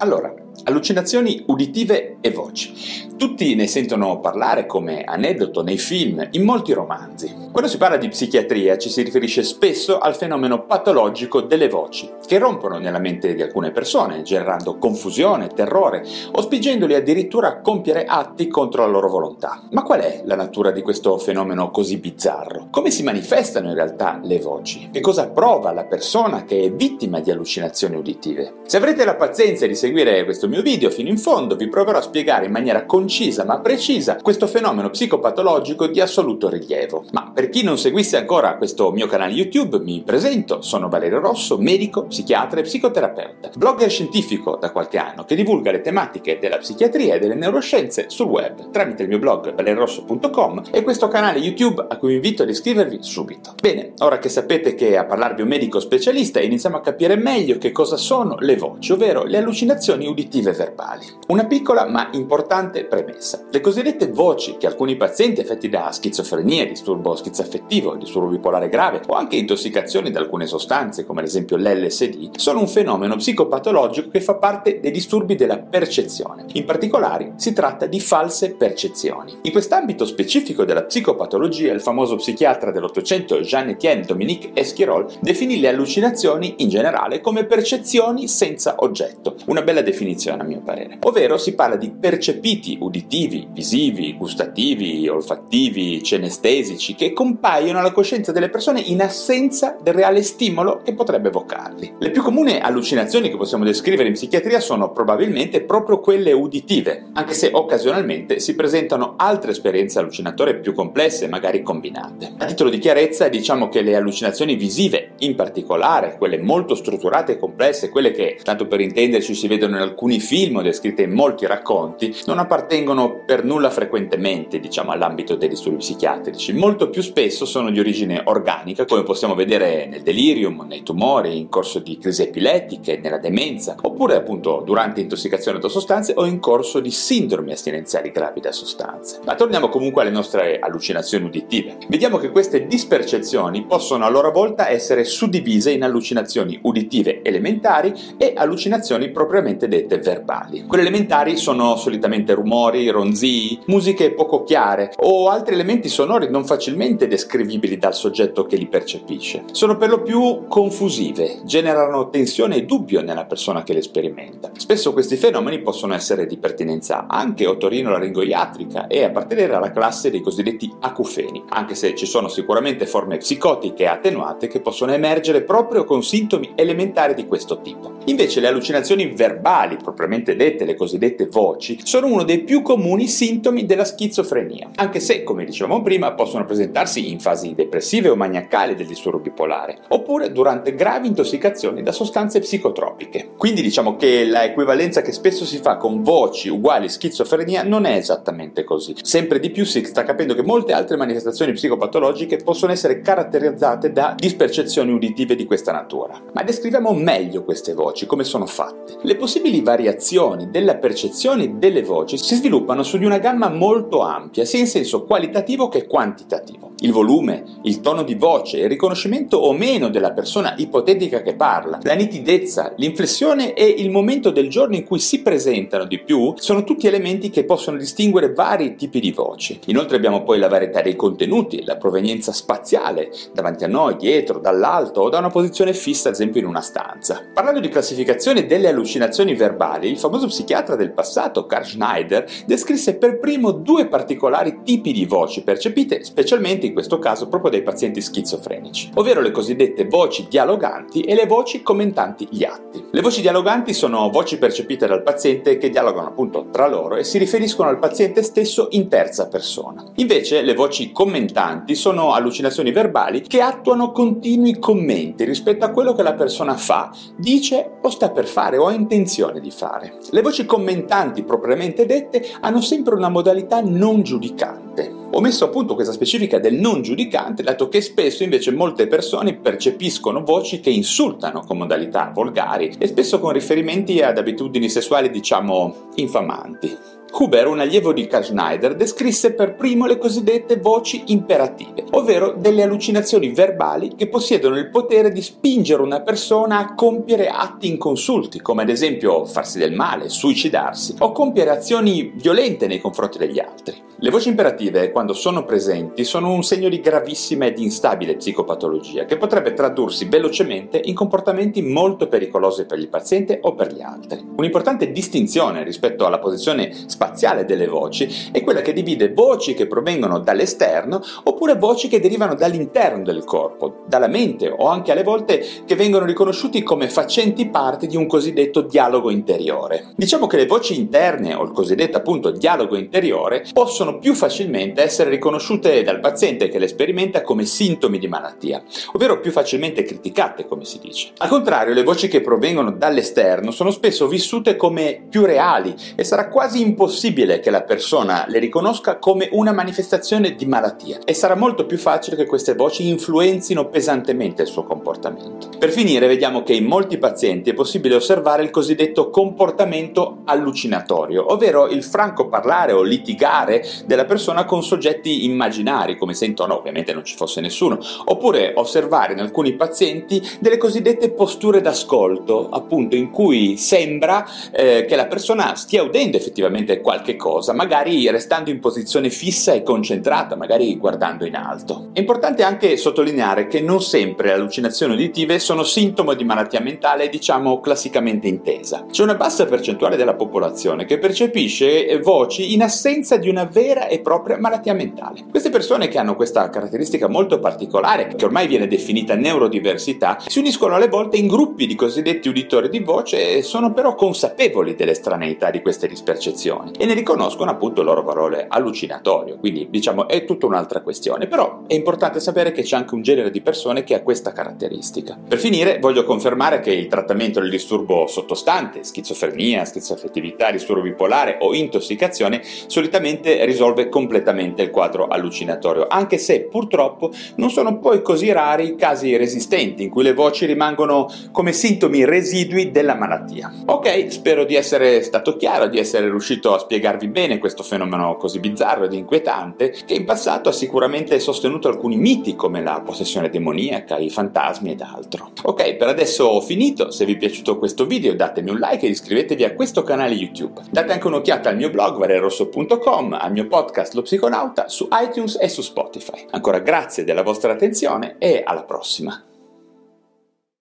Allora, allucinazioni uditive e voci. Tutti ne sentono parlare come aneddoto nei film, in molti romanzi. Quando si parla di psichiatria ci si riferisce spesso al fenomeno patologico delle voci, che rompono nella mente di alcune persone, generando confusione, terrore o spingendoli addirittura a compiere atti contro la loro volontà. Ma qual è la natura di questo fenomeno così bizzarro? Come si manifestano in realtà le voci? Che cosa prova la persona che è vittima di allucinazioni uditive? Se avrete la pazienza di seguire questo mio video fino in fondo, vi proverò a spiegare in maniera concisa ma precisa questo fenomeno psicopatologico di assoluto rilievo. Ma per chi non seguisse ancora questo mio canale YouTube, mi presento, sono Valerio Rosso, medico, psichiatra e psicoterapeuta, blogger scientifico da qualche anno che divulga le tematiche della psichiatria e delle neuroscienze sul web tramite il mio blog valerrosso.com e questo canale YouTube a cui vi invito ad iscrivervi subito. Bene, ora che sapete che a parlarvi un medico specialista iniziamo a capire meglio che cosa sono le voci, ovvero le allucinazioni uditive verbali. Una piccola ma importante premessa. Le cosiddette voci che alcuni pazienti affetti da schizofrenia, disturbo schizoaffettivo, disturbo bipolare grave o anche intossicazioni da alcune sostanze come ad esempio l'LSD sono un fenomeno psicopatologico che fa parte dei disturbi della percezione. In particolare si tratta di false percezioni. In quest'ambito specifico della psicopatologia il famoso psichiatra dell'Ottocento Jean-Étienne Dominique Esquirol definì le allucinazioni in generale come percezioni senza oggetto. Una bella definizione a mio parere. Ovvero si parla di percepiti uditivi, visivi, gustativi, olfattivi, cenestesici che compaiono alla coscienza delle persone in assenza del reale stimolo che potrebbe evocarli. Le più comuni allucinazioni che possiamo descrivere in psichiatria sono probabilmente proprio quelle uditive, anche se occasionalmente si presentano altre esperienze allucinatorie più complesse, magari combinate. A titolo di chiarezza diciamo che le allucinazioni visive, in particolare quelle molto strutturate e complesse, quelle che, tanto per intenderci, si vedono in alcuni film o descritte in molti racconti, non appartengono per nulla frequentemente, diciamo, all'ambito dei disturbi psichiatrici. Molto più spesso sono di origine organica, come possiamo vedere nel delirium, nei tumori, in corso di crisi epilettiche, nella demenza, oppure appunto durante intossicazione da sostanze o in corso di sindromi astinenziali gravi da sostanze. Ma torniamo comunque alle nostre allucinazioni uditive. Vediamo che queste dispercezioni possono a loro volta essere suddivise in allucinazioni uditive elementari e allucinazioni propriamente dette verbali. Quelle elementari sono solitamente rumori, ronzii, musiche poco chiare o altri elementi sonori non facilmente descrivibili dal soggetto che li percepisce. Sono per lo più confusive, generano tensione e dubbio nella persona che le sperimenta. Spesso questi fenomeni possono essere di pertinenza anche otorino-laringoiatrica e appartenere alla classe dei cosiddetti acufeni, anche se ci sono sicuramente forme psicotiche attenuate che possono emergere proprio con sintomi elementari di questo tipo. Invece le allucinazioni verbali, propriamente dette le cosiddette voci, sono uno dei più comuni sintomi della schizofrenia, anche se, come dicevamo prima, possono presentarsi in fasi depressive o maniacali del disturbo bipolare, oppure durante gravi intossicazioni da sostanze psicotropiche. Quindi diciamo che la equivalenza che spesso si fa con voci uguali schizofrenia non è esattamente così. Sempre di più si sta capendo che molte altre manifestazioni psicopatologiche possono essere caratterizzate da dispercezioni uditive di questa natura. Ma descriviamo meglio queste voci, come sono fatte. Le possibili variazioni della percezione delle voci si sviluppano su di una gamma molto ampia, sia in senso qualitativo che quantitativo. Il volume, il tono di voce, il riconoscimento o meno della persona ipotetica che parla, la nitidezza, l'inflessione e il momento del giorno in cui si presentano di più sono tutti elementi che possono distinguere vari tipi di voci. Inoltre abbiamo poi la varietà dei contenuti, la provenienza spaziale, davanti a noi, dietro, dall'alto o da una posizione fissa, ad esempio in una stanza. Parlando di classificazione delle allucinazioni verbali, il famoso psichiatra del passato, Carl Schneider, descrisse per primo due particolari tipi di voci percepite, specialmente in questo caso proprio dai pazienti schizofrenici, ovvero le cosiddette voci dialoganti e le voci commentanti gli atti. Le voci dialoganti sono voci percepite dal paziente che dialogano appunto tra loro e si riferiscono al paziente stesso in terza persona. Invece le voci commentanti sono allucinazioni verbali che attuano continui commenti rispetto a quello che la persona fa, dice o sta per fare o ha intenzione intenzione di fare. Le voci commentanti propriamente dette hanno sempre una modalità non giudicante. Ho messo appunto questa specifica del non giudicante, dato che spesso invece molte persone percepiscono voci che insultano con modalità volgari e spesso con riferimenti ad abitudini sessuali diciamo infamanti. Huber, un allievo di Carl Schneider, descrisse per primo le cosiddette voci imperative, ovvero delle allucinazioni verbali che possiedono il potere di spingere una persona a compiere atti inconsulti, come ad esempio farsi del male, suicidarsi o compiere azioni violente nei confronti degli altri. Le voci imperative, quando sono presenti, sono un segno di gravissima ed instabile psicopatologia che potrebbe tradursi velocemente in comportamenti molto pericolosi per il paziente o per gli altri. Un'importante distinzione rispetto alla posizione spaziale delle voci è quella che divide voci che provengono dall'esterno oppure voci che derivano dall'interno del corpo, dalla mente o anche alle volte che vengono riconosciuti come facenti parte di un cosiddetto dialogo interiore. Diciamo che le voci interne o il cosiddetto appunto dialogo interiore possono più facilmente essere riconosciute dal paziente che le sperimenta come sintomi di malattia, ovvero più facilmente criticate, come si dice. Al contrario, le voci che provengono dall'esterno sono spesso vissute come più reali e sarà quasi impossibile che la persona le riconosca come una manifestazione di malattia e sarà molto più facile che queste voci influenzino pesantemente il suo comportamento. Per finire, vediamo che in molti pazienti è possibile osservare il cosiddetto comportamento allucinatorio, ovvero il franco parlare o litigare della persona con soggetti immaginari, come sentono ovviamente non ci fosse nessuno, oppure osservare in alcuni pazienti delle cosiddette posture d'ascolto, appunto in cui sembra eh, che la persona stia udendo effettivamente qualche cosa, magari restando in posizione fissa e concentrata, magari guardando in alto. È importante anche sottolineare che non sempre le allucinazioni uditive sono sintomo di malattia mentale, diciamo classicamente intesa. C'è una bassa percentuale della popolazione che percepisce voci in assenza di una vera e propria malattia mentale. Queste persone che hanno questa caratteristica molto particolare, che ormai viene definita neurodiversità, si uniscono alle volte in gruppi di cosiddetti uditori di voce e sono però consapevoli delle straneità di queste dispercezioni e ne riconoscono appunto il loro valore allucinatorio, quindi diciamo è tutta un'altra questione, però è importante sapere che c'è anche un genere di persone che ha questa caratteristica. Per finire voglio confermare che il trattamento del disturbo sottostante, schizofrenia, schizoaffettività, disturbo bipolare o intossicazione solitamente risolve completamente il quadro allucinatorio, anche se purtroppo non sono poi così rari i casi resistenti in cui le voci rimangono come sintomi residui della malattia. Ok, spero di essere stato chiaro, di essere riuscito a spiegarvi bene questo fenomeno così bizzarro ed inquietante che in passato ha sicuramente sostenuto alcuni miti come la possessione demoniaca, i fantasmi ed altro. Ok, per adesso ho finito, se vi è piaciuto questo video datemi un like ed iscrivetevi a questo canale YouTube. Date anche un'occhiata al mio blog varerosso.com, al mio podcast Lo Psiconauta su iTunes e su Spotify. Ancora grazie della vostra attenzione e alla prossima.